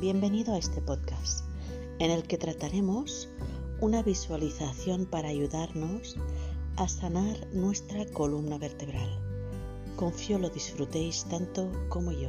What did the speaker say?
Bienvenido a este podcast en el que trataremos una visualización para ayudarnos a sanar nuestra columna vertebral. Confío lo disfrutéis tanto como yo.